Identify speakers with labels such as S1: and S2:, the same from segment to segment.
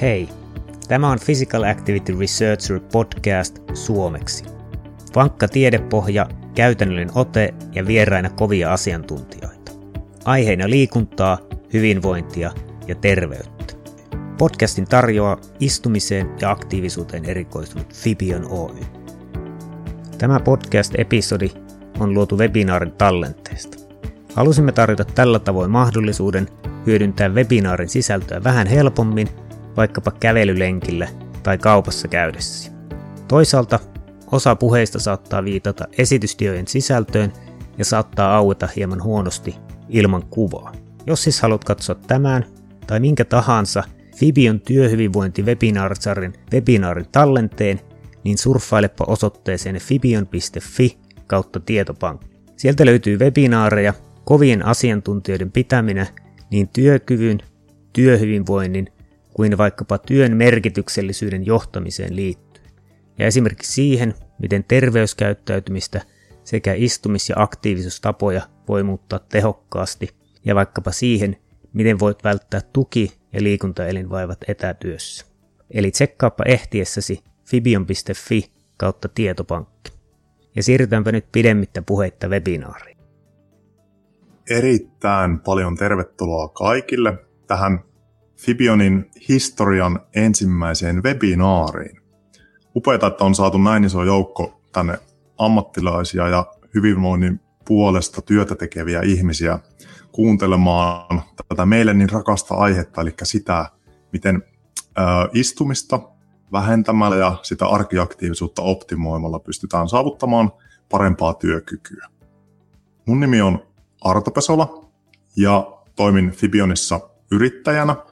S1: Hei, tämä on Physical Activity Researcher podcast suomeksi. Vankka tiedepohja, käytännöllinen ote ja vieraina kovia asiantuntijoita. Aiheina liikuntaa, hyvinvointia ja terveyttä. Podcastin tarjoaa istumiseen ja aktiivisuuteen erikoistunut Fibion Oy. Tämä podcast-episodi on luotu webinaarin tallenteesta. Halusimme tarjota tällä tavoin mahdollisuuden hyödyntää webinaarin sisältöä vähän helpommin – vaikkapa kävelylenkillä tai kaupassa käydessä. Toisaalta osa puheista saattaa viitata esitystiojen sisältöön ja saattaa aueta hieman huonosti ilman kuvaa. Jos siis haluat katsoa tämän tai minkä tahansa Fibion työhyvinvointi webinaarsarjan webinaarin tallenteen, niin surffailepa osoitteeseen fibion.fi kautta tietopankki. Sieltä löytyy webinaareja, kovien asiantuntijoiden pitäminä niin työkyvyn, työhyvinvoinnin kuin vaikkapa työn merkityksellisyyden johtamiseen liittyen, ja esimerkiksi siihen, miten terveyskäyttäytymistä sekä istumis- ja aktiivisuustapoja voi muuttaa tehokkaasti, ja vaikkapa siihen, miten voit välttää tuki- ja liikuntaelinvaivat etätyössä. Eli tsekkaappa ehtiessäsi fibion.fi kautta tietopankki. Ja siirrytäänpä nyt pidemmittä puheitta webinaariin.
S2: Erittäin paljon tervetuloa kaikille tähän Fibionin historian ensimmäiseen webinaariin. Upeata, että on saatu näin iso joukko tänne ammattilaisia ja hyvinvoinnin puolesta työtä tekeviä ihmisiä kuuntelemaan tätä meille niin rakasta aihetta, eli sitä, miten istumista vähentämällä ja sitä arkiaktiivisuutta optimoimalla pystytään saavuttamaan parempaa työkykyä. Mun nimi on Arto Pesola ja toimin Fibionissa yrittäjänä –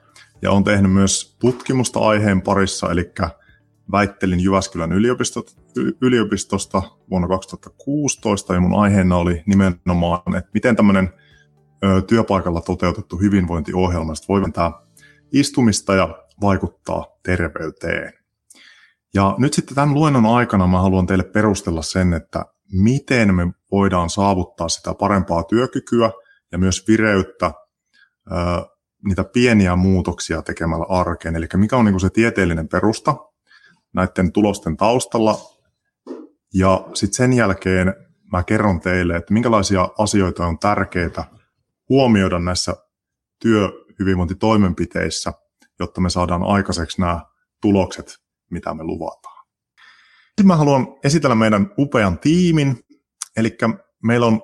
S2: ja on tehnyt myös tutkimusta aiheen parissa, eli väittelin Jyväskylän yliopistosta vuonna 2016 ja mun aiheena oli nimenomaan, että miten tämmöinen työpaikalla toteutettu hyvinvointiohjelma voi vähentää istumista ja vaikuttaa terveyteen. Ja nyt sitten tämän luennon aikana mä haluan teille perustella sen, että miten me voidaan saavuttaa sitä parempaa työkykyä ja myös vireyttä niitä pieniä muutoksia tekemällä arkeen. Eli mikä on niin se tieteellinen perusta näiden tulosten taustalla. Ja sitten sen jälkeen mä kerron teille, että minkälaisia asioita on tärkeää huomioida näissä työhyvinvointitoimenpiteissä, jotta me saadaan aikaiseksi nämä tulokset, mitä me luvataan. Sitten mä haluan esitellä meidän upean tiimin. Eli meillä on,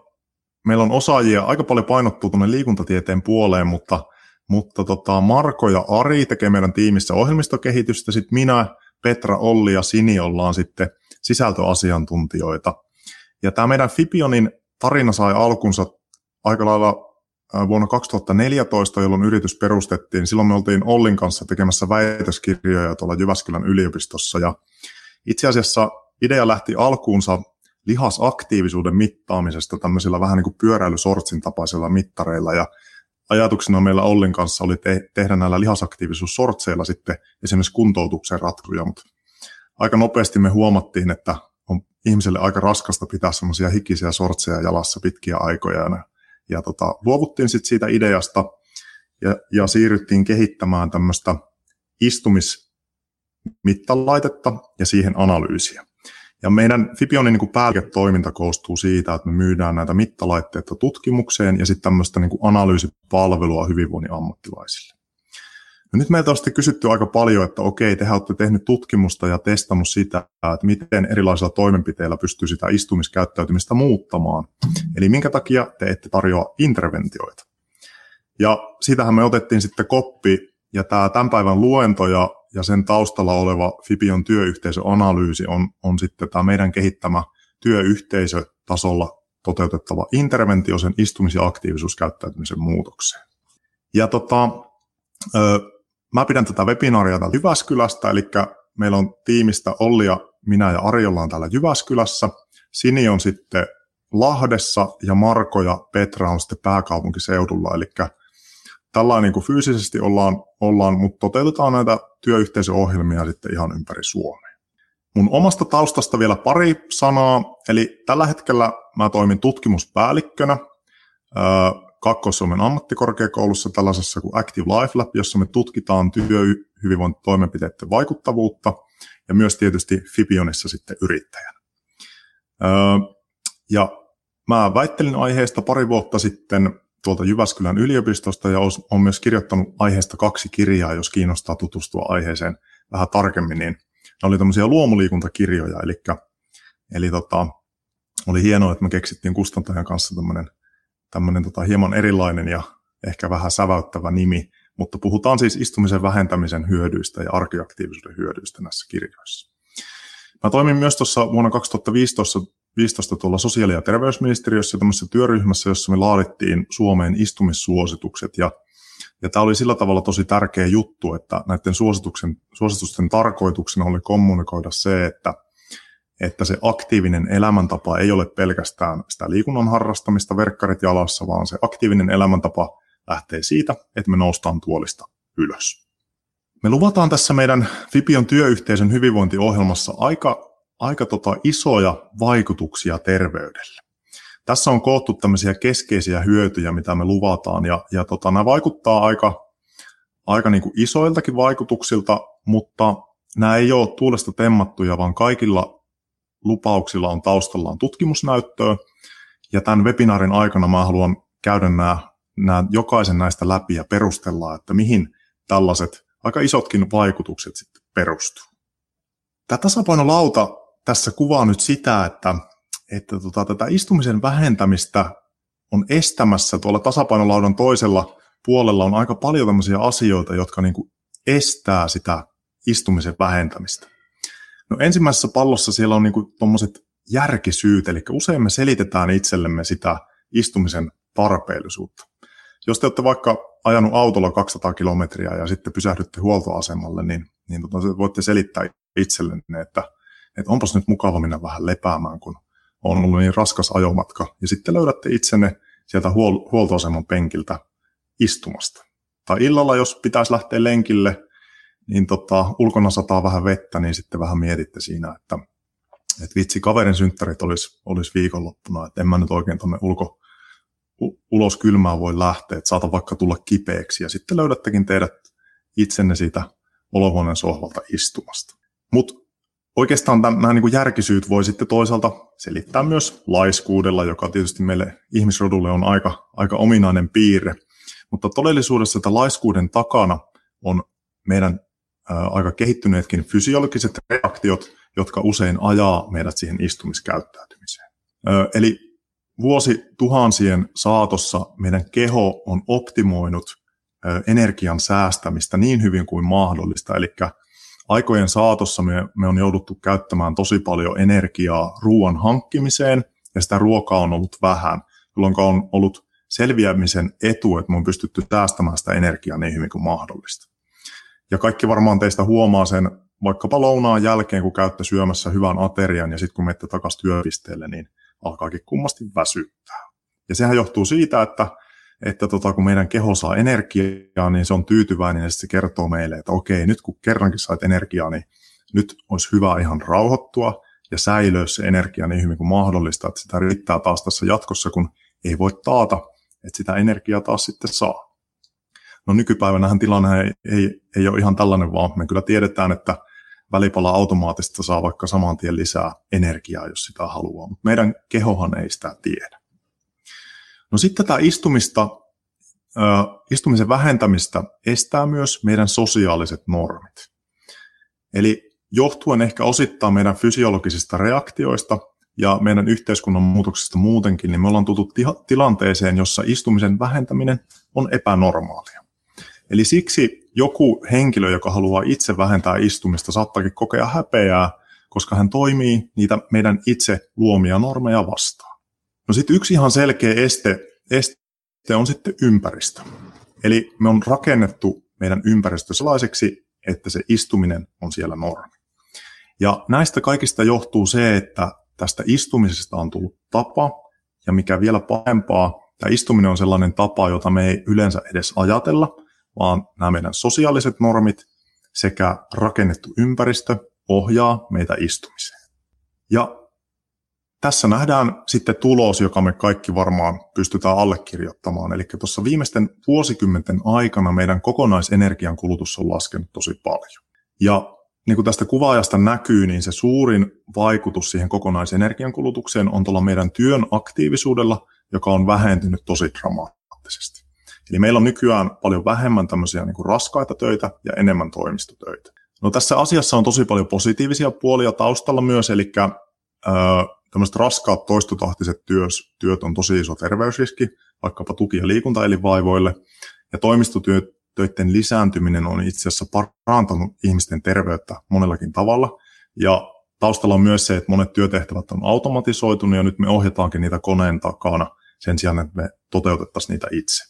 S2: meillä on osaajia, aika paljon painottuu tuonne liikuntatieteen puoleen, mutta mutta tota, Marko ja Ari tekee meidän tiimissä ohjelmistokehitystä, sitten minä, Petra, Olli ja Sini ollaan sitten sisältöasiantuntijoita. Ja tämä meidän Fibionin tarina sai alkunsa aika lailla vuonna 2014, jolloin yritys perustettiin. Silloin me oltiin Ollin kanssa tekemässä väitöskirjoja tuolla Jyväskylän yliopistossa. Ja itse asiassa idea lähti alkuunsa lihasaktiivisuuden mittaamisesta tämmöisillä vähän niin kuin pyöräilysortsin tapaisilla mittareilla. Ja ajatuksena meillä Ollin kanssa oli te- tehdä näillä lihasaktiivisuussortseilla sitten esimerkiksi kuntoutuksen ratkuja, mutta aika nopeasti me huomattiin, että on ihmiselle aika raskasta pitää semmoisia hikisiä sortseja jalassa pitkiä aikoja. Ja, ja tota, luovuttiin sitten siitä ideasta ja, ja siirryttiin kehittämään tämmöistä istumismittalaitetta ja siihen analyysiä. Ja meidän Fibionin niin pääliiketoiminta koostuu siitä, että me myydään näitä mittalaitteita tutkimukseen ja sitten tämmöistä niin kuin analyysipalvelua hyvinvoinnin ammattilaisille. No nyt meiltä on sitten kysytty aika paljon, että okei, te olette tehnyt tutkimusta ja testannut sitä, että miten erilaisilla toimenpiteillä pystyy sitä istumiskäyttäytymistä muuttamaan. Eli minkä takia te ette tarjoa interventioita. Ja siitähän me otettiin sitten koppi, ja tämä tämän päivän luento ja ja sen taustalla oleva Fibion työyhteisöanalyysi on, on sitten tämä meidän kehittämä työyhteisötasolla toteutettava interventio sen istumis- ja aktiivisuuskäyttäytymisen muutokseen. Ja tota, ö, mä pidän tätä webinaaria täällä Jyväskylästä, eli meillä on tiimistä Olli ja minä ja Ari ollaan täällä Jyväskylässä. Sini on sitten Lahdessa ja Marko ja Petra on sitten pääkaupunkiseudulla, eli tällä niin kuin fyysisesti ollaan, ollaan, mutta toteutetaan näitä työyhteisöohjelmia sitten ihan ympäri Suomea. Mun omasta taustasta vielä pari sanaa, eli tällä hetkellä mä toimin tutkimuspäällikkönä Kaakkois-Suomen ammattikorkeakoulussa tällaisessa kuin Active Life Lab, jossa me tutkitaan hyvinvointitoimenpiteiden vaikuttavuutta ja myös tietysti Fibionissa sitten yrittäjän. Ja mä väittelin aiheesta pari vuotta sitten tuolta Jyväskylän yliopistosta ja olen myös kirjoittanut aiheesta kaksi kirjaa, jos kiinnostaa tutustua aiheeseen vähän tarkemmin, niin ne oli tämmöisiä luomuliikuntakirjoja, eli, eli tota, oli hienoa, että me keksittiin kustantajan kanssa tämmöinen, tämmöinen tota, hieman erilainen ja ehkä vähän säväyttävä nimi, mutta puhutaan siis istumisen vähentämisen hyödyistä ja arkiaktiivisuuden hyödyistä näissä kirjoissa. Mä toimin myös tuossa vuonna 2015 15 tuolla sosiaali- ja terveysministeriössä tämmöisessä työryhmässä, jossa me laadittiin Suomeen istumissuositukset ja ja tämä oli sillä tavalla tosi tärkeä juttu, että näiden suosituksen, suositusten tarkoituksena oli kommunikoida se, että, että se aktiivinen elämäntapa ei ole pelkästään sitä liikunnan harrastamista verkkarit jalassa, vaan se aktiivinen elämäntapa lähtee siitä, että me noustaan tuolista ylös. Me luvataan tässä meidän Fipion työyhteisön hyvinvointiohjelmassa aika, aika tota isoja vaikutuksia terveydelle. Tässä on koottu tämmöisiä keskeisiä hyötyjä, mitä me luvataan, ja, ja tota, nämä vaikuttaa aika, aika niin kuin isoiltakin vaikutuksilta, mutta nämä ei ole tuulesta temmattuja, vaan kaikilla lupauksilla on taustallaan tutkimusnäyttöä, ja tämän webinaarin aikana mä haluan käydä nämä, nämä jokaisen näistä läpi ja perustella, että mihin tällaiset aika isotkin vaikutukset sitten perustuu. Tämä tasapainolauta tässä kuvaa nyt sitä, että että tota, tätä istumisen vähentämistä on estämässä tuolla tasapainolaudan toisella puolella on aika paljon tämmöisiä asioita, jotka niin kuin estää sitä istumisen vähentämistä. No ensimmäisessä pallossa siellä on niin tuommoiset järkisyyt, eli usein me selitetään itsellemme sitä istumisen tarpeellisuutta. Jos te olette vaikka ajanut autolla 200 kilometriä ja sitten pysähdytte huoltoasemalle, niin, niin tota, voitte selittää itsellenne, että, että onpas nyt mukava mennä vähän lepäämään, kun on ollut niin raskas ajomatka, ja sitten löydätte itsenne sieltä huol- huoltoaseman penkiltä istumasta. Tai illalla, jos pitäisi lähteä lenkille, niin tota, ulkona sataa vähän vettä, niin sitten vähän mietitte siinä, että, että vitsi, kaverin synttärit olisi, olisi viikonloppuna, että en mä nyt oikein tuonne ulko, ulos kylmään voi lähteä, että saata vaikka tulla kipeäksi, ja sitten löydättekin teidät itsenne siitä olohuoneen sohvalta istumasta. Mutta oikeastaan nämä niin kuin järkisyyt voi sitten toisaalta selittää myös laiskuudella, joka tietysti meille ihmisrodulle on aika, aika ominainen piirre. Mutta todellisuudessa että laiskuuden takana on meidän ää, aika kehittyneetkin fysiologiset reaktiot, jotka usein ajaa meidät siihen istumiskäyttäytymiseen. Ää, eli vuosi tuhansien saatossa meidän keho on optimoinut energian säästämistä niin hyvin kuin mahdollista, eli aikojen saatossa me, me on jouduttu käyttämään tosi paljon energiaa ruoan hankkimiseen, ja sitä ruokaa on ollut vähän, jolloin on ollut selviämisen etu, että me on pystytty säästämään sitä energiaa niin hyvin kuin mahdollista. Ja kaikki varmaan teistä huomaa sen vaikkapa lounaan jälkeen, kun käytte syömässä hyvän aterian, ja sitten kun menette takaisin työpisteelle, niin alkaakin kummasti väsyttää. Ja sehän johtuu siitä, että että tota, kun meidän keho saa energiaa, niin se on tyytyväinen ja se kertoo meille, että okei, nyt kun kerrankin sait energiaa, niin nyt olisi hyvä ihan rauhoittua ja säilöä se energia niin hyvin kuin mahdollista, että sitä riittää taas tässä jatkossa, kun ei voi taata, että sitä energiaa taas sitten saa. No nykypäivänähän tilanne ei, ei, ei ole ihan tällainen, vaan me kyllä tiedetään, että välipala automaattista saa vaikka saman tien lisää energiaa, jos sitä haluaa, mutta meidän kehohan ei sitä tiedä. No sitten tätä istumista, istumisen vähentämistä estää myös meidän sosiaaliset normit. Eli johtuen ehkä osittain meidän fysiologisista reaktioista ja meidän yhteiskunnan muutoksista muutenkin, niin me ollaan tutut tilanteeseen, jossa istumisen vähentäminen on epänormaalia. Eli siksi joku henkilö, joka haluaa itse vähentää istumista, saattaakin kokea häpeää, koska hän toimii niitä meidän itse luomia normeja vastaan. No sitten yksi ihan selkeä este, este on sitten ympäristö. Eli me on rakennettu meidän ympäristö sellaiseksi, että se istuminen on siellä normi. Ja näistä kaikista johtuu se, että tästä istumisesta on tullut tapa, ja mikä vielä pahempaa, tämä istuminen on sellainen tapa, jota me ei yleensä edes ajatella, vaan nämä meidän sosiaaliset normit sekä rakennettu ympäristö ohjaa meitä istumiseen. Ja tässä nähdään sitten tulos, joka me kaikki varmaan pystytään allekirjoittamaan. Eli tuossa viimeisten vuosikymmenten aikana meidän kokonaisenergian kulutus on laskenut tosi paljon. Ja niin kuin tästä kuvaajasta näkyy, niin se suurin vaikutus siihen kokonaisenergian kulutukseen on tuolla meidän työn aktiivisuudella, joka on vähentynyt tosi dramaattisesti. Eli meillä on nykyään paljon vähemmän tämmöisiä niin kuin raskaita töitä ja enemmän toimistotöitä. No tässä asiassa on tosi paljon positiivisia puolia taustalla myös, eli tämmöiset raskaat toistotahtiset työt, työt on tosi iso terveysriski, vaikkapa tuki- ja liikuntaelinvaivoille. Ja toimistotöiden lisääntyminen on itse asiassa parantanut ihmisten terveyttä monellakin tavalla. Ja taustalla on myös se, että monet työtehtävät on automatisoitunut ja nyt me ohjataankin niitä koneen takana sen sijaan, että me toteutettaisiin niitä itse.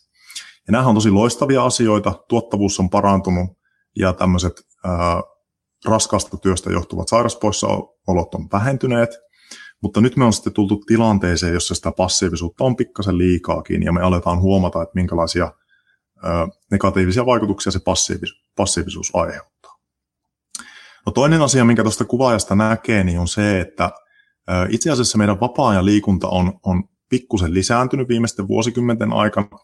S2: Ja nämähän on tosi loistavia asioita, tuottavuus on parantunut ja tämmöiset ää, raskaasta työstä johtuvat sairauspoissaolot on vähentyneet, mutta nyt me on sitten tultu tilanteeseen, jossa sitä passiivisuutta on pikkasen liikaakin ja me aletaan huomata, että minkälaisia ää, negatiivisia vaikutuksia se passiivis- passiivisuus aiheuttaa. No toinen asia, minkä tuosta kuvaajasta näkee, niin on se, että ää, itse asiassa meidän vapaa-ajan liikunta on, on pikkusen lisääntynyt viimeisten vuosikymmenten aikana,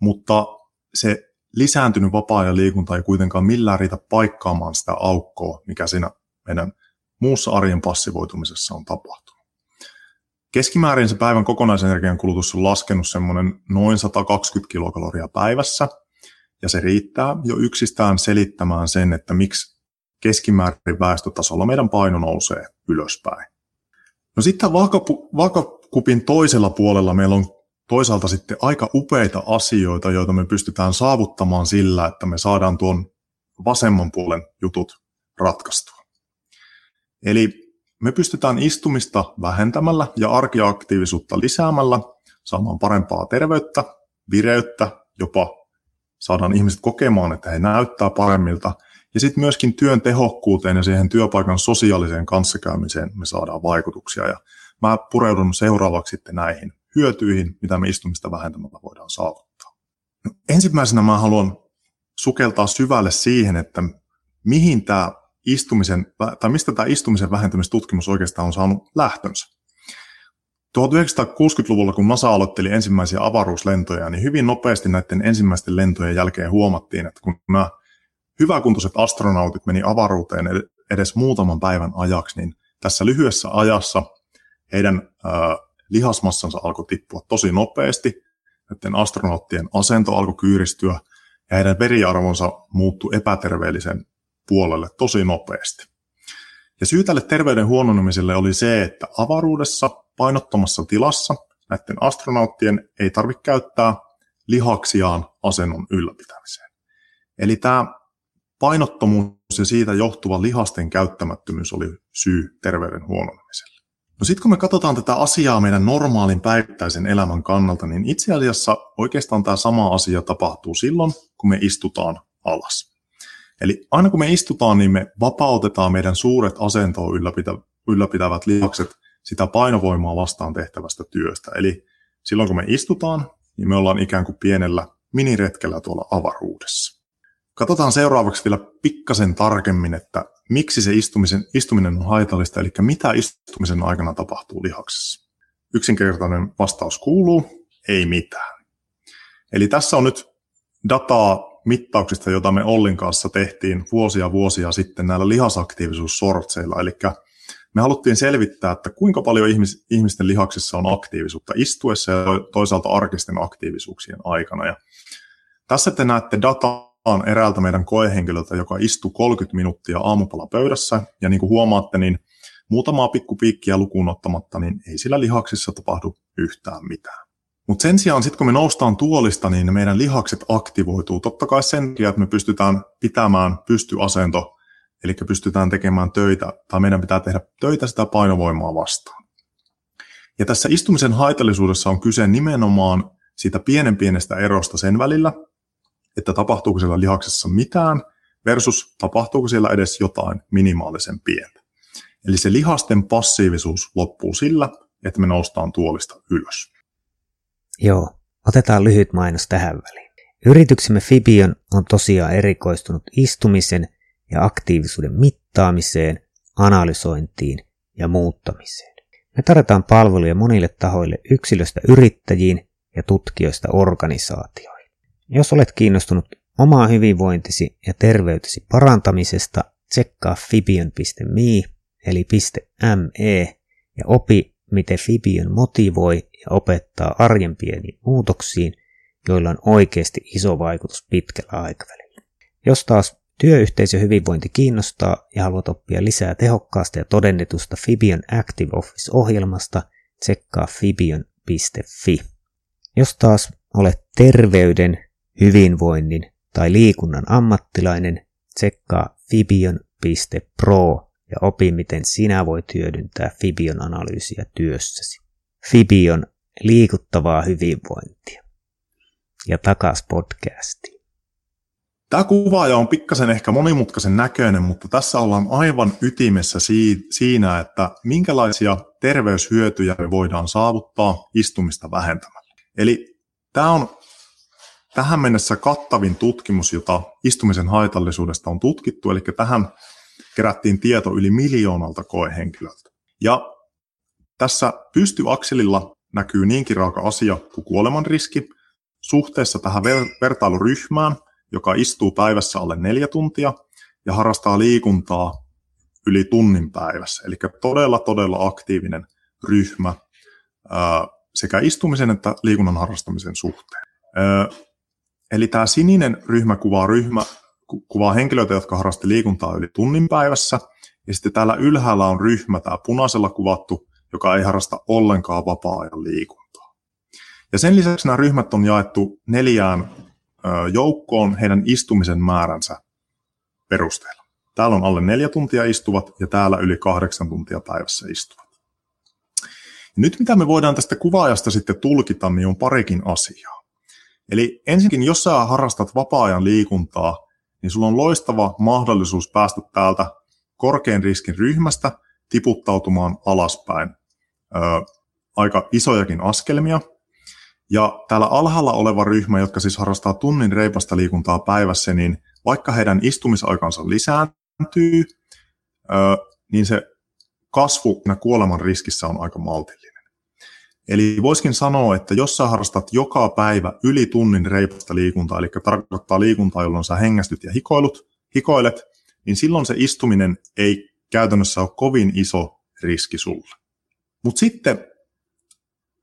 S2: mutta se lisääntynyt vapaa-ajan liikunta ei kuitenkaan millään riitä paikkaamaan sitä aukkoa, mikä siinä meidän muussa arjen passivoitumisessa on tapahtunut. Keskimäärin se päivän kokonaisenergian kulutus on laskenut semmoinen noin 120 kilokaloria päivässä, ja se riittää jo yksistään selittämään sen, että miksi keskimäärin väestötasolla meidän paino nousee ylöspäin. No sitten vaakakupin toisella puolella meillä on toisaalta sitten aika upeita asioita, joita me pystytään saavuttamaan sillä, että me saadaan tuon vasemman puolen jutut ratkaistua. Eli me pystytään istumista vähentämällä ja arkiaktiivisuutta lisäämällä saamaan parempaa terveyttä, vireyttä, jopa saadaan ihmiset kokemaan, että he näyttää paremmilta. Ja sitten myöskin työn tehokkuuteen ja siihen työpaikan sosiaaliseen kanssakäymiseen me saadaan vaikutuksia. Ja mä pureudun seuraavaksi sitten näihin hyötyihin, mitä me istumista vähentämällä voidaan saavuttaa. No, ensimmäisenä mä haluan sukeltaa syvälle siihen, että mihin tämä istumisen, tai mistä tämä istumisen vähentämistutkimus oikeastaan on saanut lähtönsä. 1960-luvulla, kun NASA aloitteli ensimmäisiä avaruuslentoja, niin hyvin nopeasti näiden ensimmäisten lentojen jälkeen huomattiin, että kun nämä hyväkuntoiset astronautit meni avaruuteen edes muutaman päivän ajaksi, niin tässä lyhyessä ajassa heidän lihasmassansa alkoi tippua tosi nopeasti, näiden astronauttien asento alkoi kyyristyä ja heidän veriarvonsa muuttui epäterveellisen puolelle tosi nopeasti. Ja syy tälle terveyden huononemiselle oli se, että avaruudessa painottomassa tilassa näiden astronauttien ei tarvitse käyttää lihaksiaan asennon ylläpitämiseen. Eli tämä painottomuus ja siitä johtuva lihasten käyttämättömyys oli syy terveyden huononemiselle. No sitten kun me katsotaan tätä asiaa meidän normaalin päivittäisen elämän kannalta, niin itse asiassa oikeastaan tämä sama asia tapahtuu silloin, kun me istutaan alas. Eli aina kun me istutaan, niin me vapautetaan meidän suuret asentoa ylläpitä, ylläpitävät lihakset sitä painovoimaa vastaan tehtävästä työstä. Eli silloin kun me istutaan, niin me ollaan ikään kuin pienellä miniretkellä tuolla avaruudessa. Katsotaan seuraavaksi vielä pikkasen tarkemmin, että miksi se istumisen, istuminen on haitallista, eli mitä istumisen aikana tapahtuu lihaksessa. Yksinkertainen vastaus kuuluu, ei mitään. Eli tässä on nyt dataa mittauksista, jota me Ollin kanssa tehtiin vuosia vuosia sitten näillä lihasaktiivisuussortseilla. Eli me haluttiin selvittää, että kuinka paljon ihmis, ihmisten lihaksissa on aktiivisuutta istuessa ja toisaalta arkisten aktiivisuuksien aikana. Ja tässä te näette dataa on eräältä meidän koehenkilöltä, joka istui 30 minuuttia aamupala pöydässä, ja niin kuin huomaatte, niin muutamaa pikkupiikkiä lukuun ottamatta, niin ei sillä lihaksissa tapahdu yhtään mitään. Mutta sen sijaan sitten kun me noustaan tuolista, niin meidän lihakset aktivoituu. Totta kai sen takia, että me pystytään pitämään pystyasento, eli pystytään tekemään töitä, tai meidän pitää tehdä töitä sitä painovoimaa vastaan. Ja tässä istumisen haitallisuudessa on kyse nimenomaan siitä pienen pienestä erosta sen välillä, että tapahtuuko siellä lihaksessa mitään versus tapahtuuko siellä edes jotain minimaalisen pientä. Eli se lihasten passiivisuus loppuu sillä, että me noustaan tuolista ylös.
S1: Joo, otetaan lyhyt mainos tähän väliin. Yrityksemme Fibion on tosiaan erikoistunut istumisen ja aktiivisuuden mittaamiseen, analysointiin ja muuttamiseen. Me tarjotaan palveluja monille tahoille yksilöstä yrittäjiin ja tutkijoista organisaatioihin. Jos olet kiinnostunut omaa hyvinvointisi ja terveytesi parantamisesta, tsekkaa fibion.me eli .me ja opi, miten Fibion motivoi ja opettaa arjen pieniin muutoksiin, joilla on oikeasti iso vaikutus pitkällä aikavälillä. Jos taas työyhteisö hyvinvointi kiinnostaa ja haluat oppia lisää tehokkaasta ja todennetusta Fibion Active Office-ohjelmasta, tsekkaa fibion.fi. Jos taas olet terveyden, hyvinvoinnin tai liikunnan ammattilainen, tsekkaa fibion.pro ja opi, miten sinä voit hyödyntää Fibion analyysiä työssäsi. Fibion liikuttavaa hyvinvointia. Ja takas podcastiin.
S2: Tämä kuvaaja on pikkasen ehkä monimutkaisen näköinen, mutta tässä ollaan aivan ytimessä siinä, että minkälaisia terveyshyötyjä me voidaan saavuttaa istumista vähentämällä. Eli tämä on tähän mennessä kattavin tutkimus, jota istumisen haitallisuudesta on tutkittu, eli tähän kerättiin tieto yli miljoonalta koehenkilöltä. Ja tässä pystyakselilla näkyy niinkin raaka asia kuin kuoleman riski suhteessa tähän ver- vertailuryhmään, joka istuu päivässä alle neljä tuntia ja harrastaa liikuntaa yli tunnin päivässä. Eli todella, todella aktiivinen ryhmä ää, sekä istumisen että liikunnan harrastamisen suhteen. Ää, eli tämä sininen ryhmä kuvaa ryhmä, kuvaa henkilöitä, jotka harrasti liikuntaa yli tunnin päivässä, ja sitten täällä ylhäällä on ryhmä, tämä punaisella kuvattu, joka ei harrasta ollenkaan vapaa-ajan liikuntaa. Ja sen lisäksi nämä ryhmät on jaettu neljään joukkoon heidän istumisen määränsä perusteella. Täällä on alle neljä tuntia istuvat ja täällä yli kahdeksan tuntia päivässä istuvat. Ja nyt mitä me voidaan tästä kuvaajasta sitten tulkita, niin on parikin asiaa. Eli ensinnäkin, jos sä harrastat vapaa-ajan liikuntaa, niin sulla on loistava mahdollisuus päästä täältä korkean riskin ryhmästä tiputtautumaan alaspäin. Ö, aika isojakin askelmia. Ja täällä alhaalla oleva ryhmä, jotka siis harrastaa tunnin reipasta liikuntaa päivässä, niin vaikka heidän istumisaikansa lisääntyy, ö, niin se kasvu kuoleman riskissä on aika maltillinen. Eli voiskin sanoa, että jos sä harrastat joka päivä yli tunnin reipasta liikuntaa, eli tarkoittaa liikuntaa, jolloin sä hengästyt ja hikoilut, hikoilet, niin silloin se istuminen ei käytännössä ole kovin iso riski sulle. Mutta sitten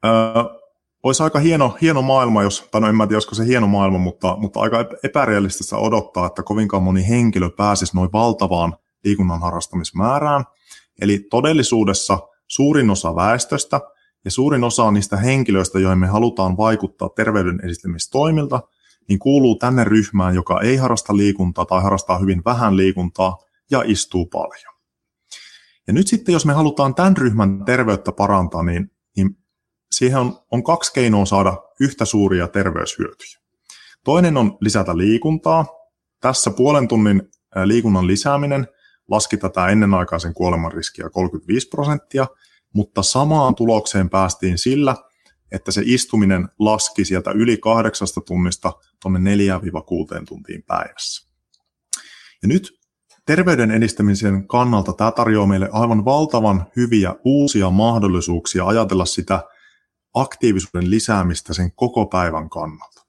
S2: öö, olisi aika hieno, hieno maailma, jos, tai no en mä tiedä, olisiko se hieno maailma, mutta, mutta aika epärealistista odottaa, että kovinkaan moni henkilö pääsisi noin valtavaan liikunnan harrastamismäärään. Eli todellisuudessa suurin osa väestöstä – ja suurin osa niistä henkilöistä, joihin me halutaan vaikuttaa terveyden edistämistoimilta, niin kuuluu tänne ryhmään, joka ei harrasta liikuntaa tai harrastaa hyvin vähän liikuntaa ja istuu paljon. Ja nyt sitten, jos me halutaan tämän ryhmän terveyttä parantaa, niin, niin siihen on, on kaksi keinoa saada yhtä suuria terveyshyötyjä. Toinen on lisätä liikuntaa. Tässä puolen tunnin liikunnan lisääminen laski tätä ennenaikaisen kuoleman riskiä 35 prosenttia, mutta samaan tulokseen päästiin sillä, että se istuminen laski sieltä yli kahdeksasta tunnista tuonne 4-6 tuntiin päivässä. Ja nyt terveyden edistämisen kannalta tämä tarjoaa meille aivan valtavan hyviä uusia mahdollisuuksia ajatella sitä aktiivisuuden lisäämistä sen koko päivän kannalta.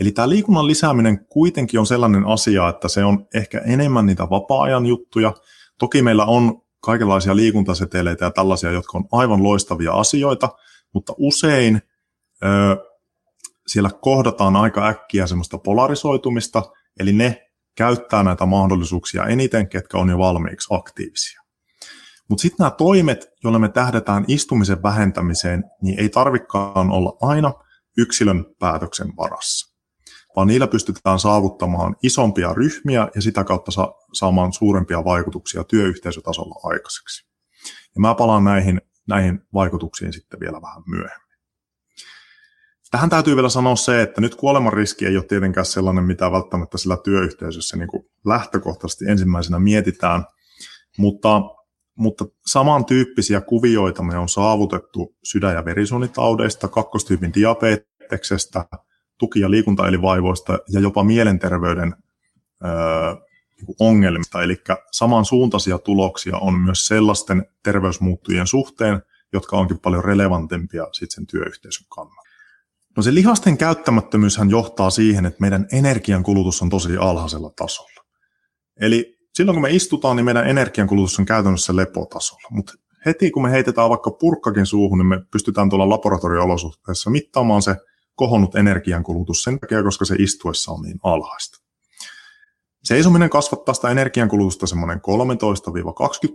S2: Eli tämä liikunnan lisääminen kuitenkin on sellainen asia, että se on ehkä enemmän niitä vapaa-ajan juttuja. Toki meillä on kaikenlaisia liikuntaseteleitä ja tällaisia, jotka on aivan loistavia asioita, mutta usein ö, siellä kohdataan aika äkkiä semmoista polarisoitumista, eli ne käyttää näitä mahdollisuuksia eniten, ketkä on jo valmiiksi aktiivisia. Mutta sitten nämä toimet, joilla me tähdetään istumisen vähentämiseen, niin ei tarvikaan olla aina yksilön päätöksen varassa vaan niillä pystytään saavuttamaan isompia ryhmiä ja sitä kautta sa- saamaan suurempia vaikutuksia työyhteisötasolla aikaiseksi. Ja mä palaan näihin, näihin vaikutuksiin sitten vielä vähän myöhemmin. Tähän täytyy vielä sanoa se, että nyt kuoleman riski ei ole tietenkään sellainen, mitä välttämättä sillä työyhteisössä niin kuin lähtökohtaisesti ensimmäisenä mietitään, mutta, mutta samantyyppisiä kuvioita me on saavutettu sydän- ja verisuonitaudeista, kakkostyypin diabeteksestä, tuki- ja liikuntaelinvaivoista ja jopa mielenterveyden ö, niinku ongelmista. Eli samansuuntaisia tuloksia on myös sellaisten terveysmuuttujien suhteen, jotka onkin paljon relevantempia sit sen työyhteisön kannalta. No se lihasten käyttämättömyyshän johtaa siihen, että meidän energiankulutus on tosi alhaisella tasolla. Eli silloin kun me istutaan, niin meidän energiankulutus on käytännössä lepotasolla. Mutta heti kun me heitetään vaikka purkkakin suuhun, niin me pystytään tuolla laboratorio-olosuhteissa mittaamaan se kohonnut energiankulutus sen takia, koska se istuessa on niin alhaista. Seisominen kasvattaa sitä energiankulutusta semmoinen 13-20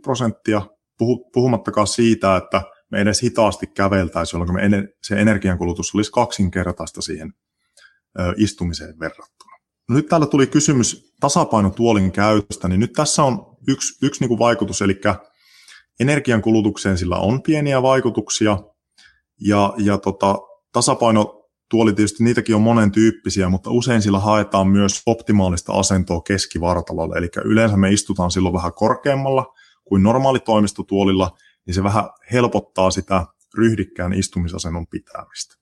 S2: prosenttia, puhumattakaan siitä, että me edes hitaasti käveltäisiin, jolloin se energiankulutus olisi kaksinkertaista siihen istumiseen verrattuna. No nyt täällä tuli kysymys tasapainotuolin käytöstä, niin nyt tässä on yksi, yksi niin kuin vaikutus, eli energiankulutukseen sillä on pieniä vaikutuksia, ja, ja tota, tasapainotuoli tietysti niitäkin on monen tyyppisiä, mutta usein sillä haetaan myös optimaalista asentoa keskivartalolle, eli yleensä me istutaan silloin vähän korkeammalla kuin normaali toimistotuolilla, niin se vähän helpottaa sitä ryhdikkään istumisasennon pitämistä.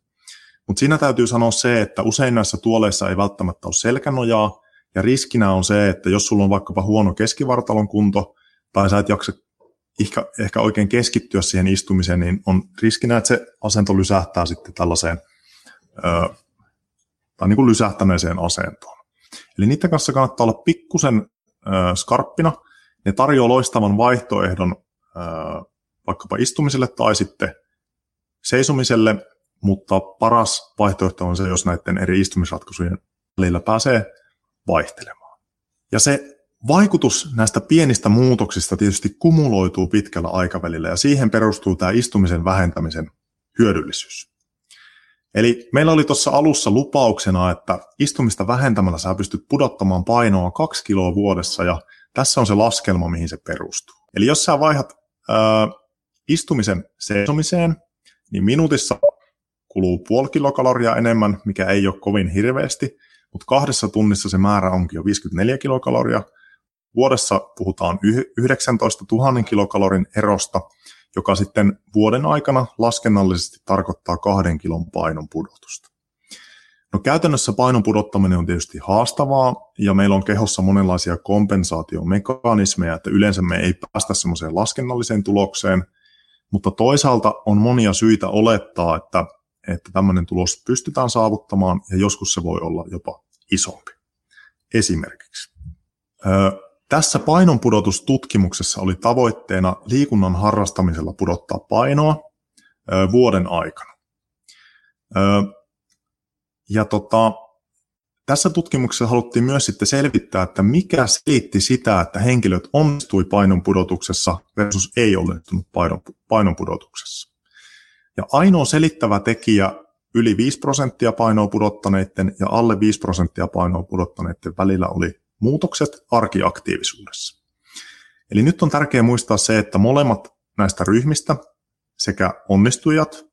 S2: Mutta siinä täytyy sanoa se, että usein näissä tuoleissa ei välttämättä ole selkänojaa, ja riskinä on se, että jos sulla on vaikkapa huono keskivartalon kunto, tai sä et jaksa ehkä, ehkä oikein keskittyä siihen istumiseen, niin on riskinä, että se asento lysähtää sitten tällaiseen, tai niin kuin lysähtäneeseen asentoon. Eli niiden kanssa kannattaa olla pikkusen skarppina. Ne tarjoaa loistavan vaihtoehdon vaikkapa istumiselle tai sitten seisomiselle, mutta paras vaihtoehto on se, jos näiden eri istumisratkaisujen välillä pääsee vaihtelemaan. Ja se vaikutus näistä pienistä muutoksista tietysti kumuloituu pitkällä aikavälillä ja siihen perustuu tämä istumisen vähentämisen hyödyllisyys. Eli meillä oli tuossa alussa lupauksena, että istumista vähentämällä sä pystyt pudottamaan painoa kaksi kiloa vuodessa ja tässä on se laskelma, mihin se perustuu. Eli jos sä vaihdat ää, istumisen seisomiseen, niin minuutissa kuluu puoli kilokaloria enemmän, mikä ei ole kovin hirveästi, mutta kahdessa tunnissa se määrä onkin jo 54 kilokaloria. Vuodessa puhutaan 19 000 kilokalorin erosta, joka sitten vuoden aikana laskennallisesti tarkoittaa kahden kilon painon pudotusta. No käytännössä painon pudottaminen on tietysti haastavaa ja meillä on kehossa monenlaisia kompensaatiomekanismeja, että yleensä me ei päästä semmoiseen laskennalliseen tulokseen, mutta toisaalta on monia syitä olettaa, että, että tämmöinen tulos pystytään saavuttamaan ja joskus se voi olla jopa isompi. Esimerkiksi. Tässä painonpudotustutkimuksessa oli tavoitteena liikunnan harrastamisella pudottaa painoa ö, vuoden aikana. Ö, ja tota, tässä tutkimuksessa haluttiin myös sitten selvittää, että mikä selitti sitä, että henkilöt onnistui painon pudotuksessa versus ei onnistunut painon, painon pudotuksessa. Ja ainoa selittävä tekijä yli 5 prosenttia painoa pudottaneiden ja alle 5 prosenttia painoa pudottaneiden välillä oli muutokset arkiaktiivisuudessa. Eli nyt on tärkeää muistaa se, että molemmat näistä ryhmistä, sekä onnistujat,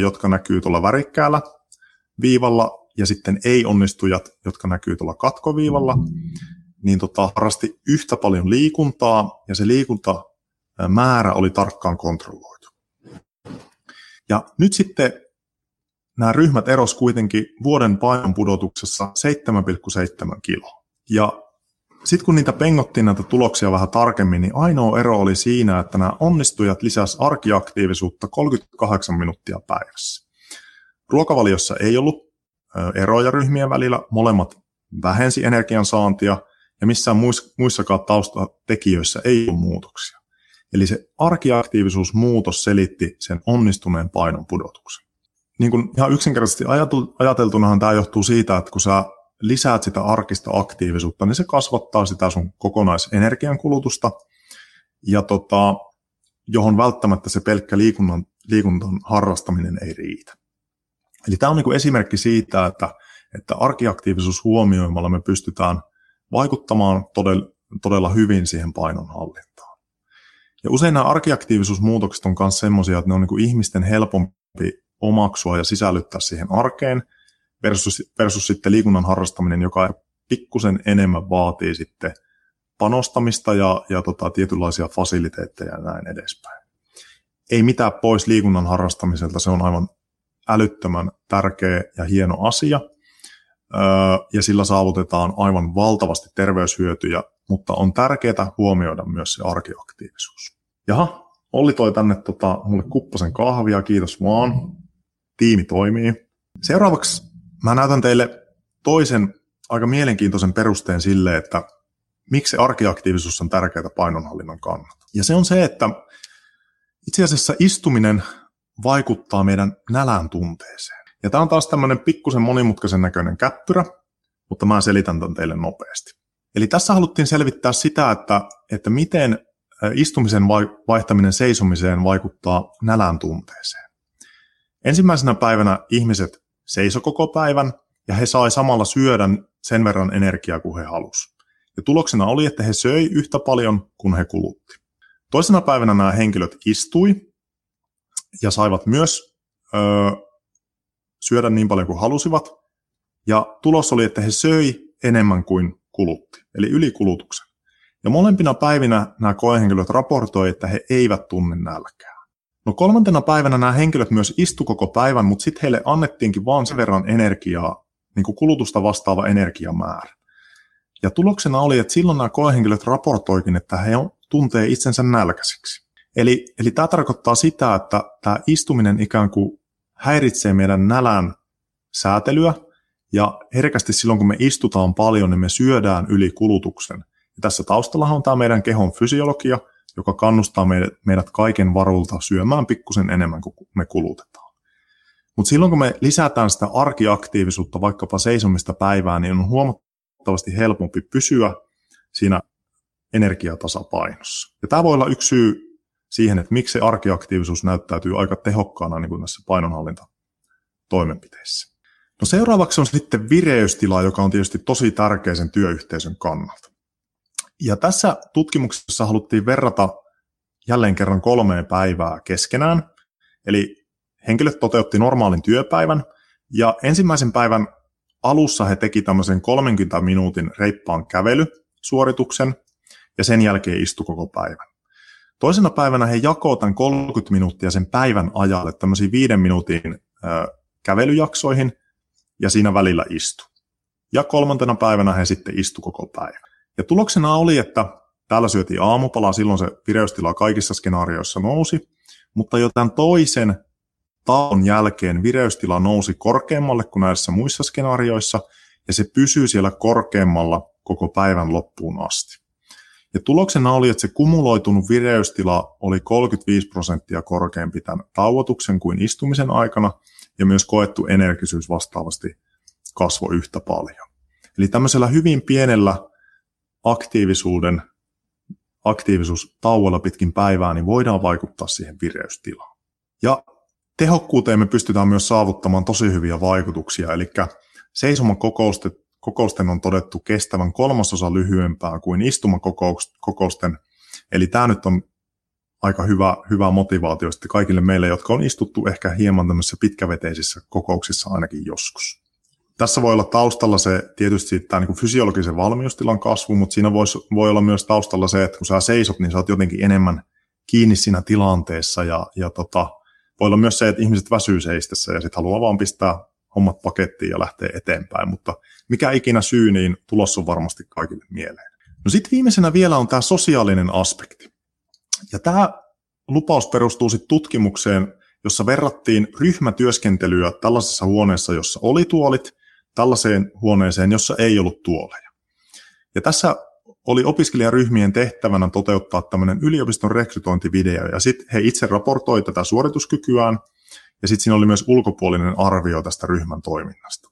S2: jotka näkyy tuolla värikkäällä viivalla ja sitten ei-onnistujat, jotka näkyy tuolla katkoviivalla, niin tota, harrasti yhtä paljon liikuntaa ja se liikuntamäärä oli tarkkaan kontrolloitu. Ja nyt sitten nämä ryhmät eros kuitenkin vuoden painon pudotuksessa 7,7 kiloa. Ja sitten kun niitä pengottiin näitä tuloksia vähän tarkemmin, niin ainoa ero oli siinä, että nämä onnistujat lisäsivät arkiaktiivisuutta 38 minuuttia päivässä. Ruokavaliossa ei ollut eroja ryhmien välillä, molemmat vähensi energian saantia ja missään muissakaan taustatekijöissä ei ole muutoksia. Eli se arkiaktiivisuusmuutos selitti sen onnistuneen painon pudotuksen. Niin kuin ihan yksinkertaisesti ajateltunahan tämä johtuu siitä, että kun sä lisäät sitä arkista aktiivisuutta, niin se kasvattaa sitä sun kokonaisenergian kulutusta, ja tota, johon välttämättä se pelkkä liikunnan, liikunnan harrastaminen ei riitä. Eli tämä on niin esimerkki siitä, että, että arkiaktiivisuus huomioimalla me pystytään vaikuttamaan todella, todella hyvin siihen painonhallintaan. Ja usein nämä arkiaktiivisuusmuutokset on myös sellaisia, että ne on niin ihmisten helpompi omaksua ja sisällyttää siihen arkeen versus, versus sitten liikunnan harrastaminen, joka pikkusen enemmän vaatii sitten panostamista ja, ja tota, tietynlaisia fasiliteetteja ja näin edespäin. Ei mitään pois liikunnan harrastamiselta, se on aivan älyttömän tärkeä ja hieno asia, ja sillä saavutetaan aivan valtavasti terveyshyötyjä, mutta on tärkeää huomioida myös se arkiaktiivisuus. Jaha, Olli toi tänne tota, mulle kupposen kahvia, kiitos vaan. Tiimi toimii. Seuraavaksi mä näytän teille toisen aika mielenkiintoisen perusteen sille, että miksi arkiaktiivisuus on tärkeää painonhallinnan kannalta. Ja se on se, että itse asiassa istuminen vaikuttaa meidän nälän tunteeseen. Ja tämä on taas tämmöinen pikkusen monimutkaisen näköinen käppyrä, mutta mä selitän tämän teille nopeasti. Eli tässä haluttiin selvittää sitä, että, että miten istumisen vaihtaminen seisomiseen vaikuttaa nälän tunteeseen. Ensimmäisenä päivänä ihmiset seiso koko päivän ja he sai samalla syödä sen verran energiaa kuin he halusivat. Ja tuloksena oli, että he söi yhtä paljon kuin he kulutti. Toisena päivänä nämä henkilöt istui ja saivat myös öö, syödä niin paljon kuin halusivat. Ja tulos oli, että he söi enemmän kuin kulutti, eli ylikulutuksen. Ja molempina päivinä nämä koehenkilöt raportoi, että he eivät tunne nälkää. No kolmantena päivänä nämä henkilöt myös istu koko päivän, mutta sitten heille annettiinkin vaan sen verran energiaa, niin kuin kulutusta vastaava energiamäärä. Ja tuloksena oli, että silloin nämä koehenkilöt raportoikin, että he tuntee itsensä nälkäisiksi. Eli, eli tämä tarkoittaa sitä, että tämä istuminen ikään kuin häiritsee meidän nälän säätelyä, ja herkästi silloin, kun me istutaan paljon, niin me syödään yli kulutuksen. Ja tässä taustalla on tämä meidän kehon fysiologia, joka kannustaa meidät, kaiken varulta syömään pikkusen enemmän kuin me kulutetaan. Mutta silloin, kun me lisätään sitä arkiaktiivisuutta, vaikkapa seisomista päivää, niin on huomattavasti helpompi pysyä siinä energiatasapainossa. Ja tämä voi olla yksi syy siihen, että miksi se arkiaktiivisuus näyttäytyy aika tehokkaana niin kuin tässä painonhallinta toimenpiteissä. No seuraavaksi on sitten vireystila, joka on tietysti tosi tärkeä sen työyhteisön kannalta. Ja tässä tutkimuksessa haluttiin verrata jälleen kerran kolmeen päivää keskenään. Eli henkilöt toteutti normaalin työpäivän ja ensimmäisen päivän alussa he teki tämmöisen 30 minuutin reippaan kävelysuorituksen ja sen jälkeen istu koko päivän. Toisena päivänä he jakoo tämän 30 minuuttia sen päivän ajalle tämmöisiin viiden minuutin ö, kävelyjaksoihin ja siinä välillä istu. Ja kolmantena päivänä he sitten istu koko päivän. Ja tuloksena oli, että täällä syötiin aamupalaa, silloin se vireystila kaikissa skenaarioissa nousi, mutta jo tämän toisen tauon jälkeen vireystila nousi korkeammalle kuin näissä muissa skenaarioissa, ja se pysyy siellä korkeammalla koko päivän loppuun asti. Ja tuloksena oli, että se kumuloitunut vireystila oli 35 prosenttia korkeampi tämän tauotuksen kuin istumisen aikana, ja myös koettu energisyys vastaavasti kasvoi yhtä paljon. Eli tämmöisellä hyvin pienellä aktiivisuuden aktiivisuustauolla pitkin päivää, niin voidaan vaikuttaa siihen vireystilaan. Ja tehokkuuteen me pystytään myös saavuttamaan tosi hyviä vaikutuksia, eli seisoman kokousten on todettu kestävän kolmasosa lyhyempää kuin istumakokousten, eli tämä nyt on aika hyvä, hyvä motivaatio sitten kaikille meille, jotka on istuttu ehkä hieman tämmöisissä pitkäveteisissä kokouksissa ainakin joskus. Tässä voi olla taustalla se tietysti tämä niin fysiologisen valmiustilan kasvu, mutta siinä voisi, voi olla myös taustalla se, että kun sä seisot, niin sä oot jotenkin enemmän kiinni siinä tilanteessa ja, ja tota, voi olla myös se, että ihmiset väsyy seistessä ja sitten haluaa vaan pistää hommat pakettiin ja lähteä eteenpäin, mutta mikä ikinä syy, niin tulos on varmasti kaikille mieleen. No sitten viimeisenä vielä on tämä sosiaalinen aspekti. Ja tämä lupaus perustuu sitten tutkimukseen, jossa verrattiin ryhmätyöskentelyä tällaisessa huoneessa, jossa oli tuolit, tällaiseen huoneeseen, jossa ei ollut tuoleja. Ja tässä oli opiskelijaryhmien tehtävänä toteuttaa tämmöinen yliopiston rekrytointivideo, ja sitten he itse raportoi tätä suorituskykyään, ja sitten siinä oli myös ulkopuolinen arvio tästä ryhmän toiminnasta.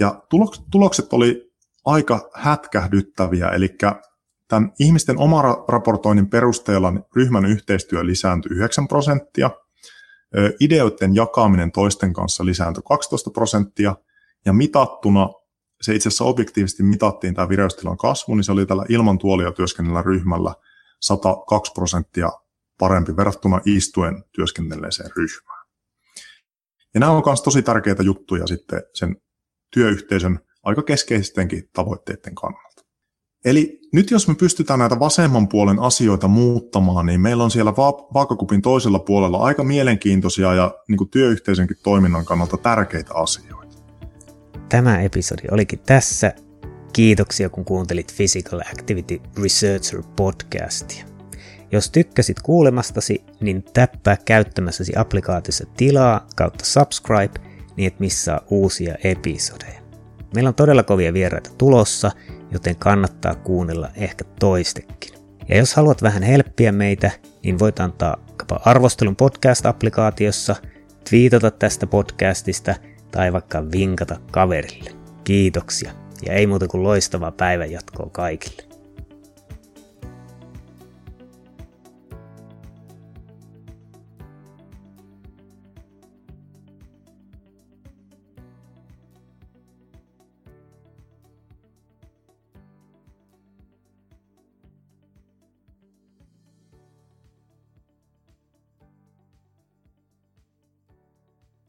S2: Ja tulokset oli aika hätkähdyttäviä, eli Tämän ihmisten oma raportoinnin perusteella ryhmän yhteistyö lisääntyi 9 prosenttia, ideoiden jakaminen toisten kanssa lisääntyi 12 prosenttia, ja mitattuna, se itse asiassa objektiivisesti mitattiin tämä vireystilan kasvu, niin se oli tällä ilman tuolia työskennellä ryhmällä 102 prosenttia parempi verrattuna istuen työskennelleeseen ryhmään. Ja nämä on myös tosi tärkeitä juttuja sitten sen työyhteisön aika keskeistenkin tavoitteiden kannalta. Eli nyt jos me pystytään näitä vasemman puolen asioita muuttamaan, niin meillä on siellä vaakakupin toisella puolella aika mielenkiintoisia ja niin kuin työyhteisönkin toiminnan kannalta tärkeitä asioita.
S1: Tämä episodi olikin tässä. Kiitoksia kun kuuntelit Physical Activity Researcher podcastia. Jos tykkäsit kuulemastasi, niin täppää käyttämässäsi applikaatiossa tilaa kautta subscribe, niin et missaa uusia episodeja. Meillä on todella kovia vieraita tulossa, joten kannattaa kuunnella ehkä toistekin. Ja jos haluat vähän helppiä meitä, niin voit antaa arvostelun podcast-applikaatiossa, twiitata tästä podcastista tai vaikka vinkata kaverille. Kiitoksia ja ei muuta kuin loistavaa päivänjatkoa kaikille.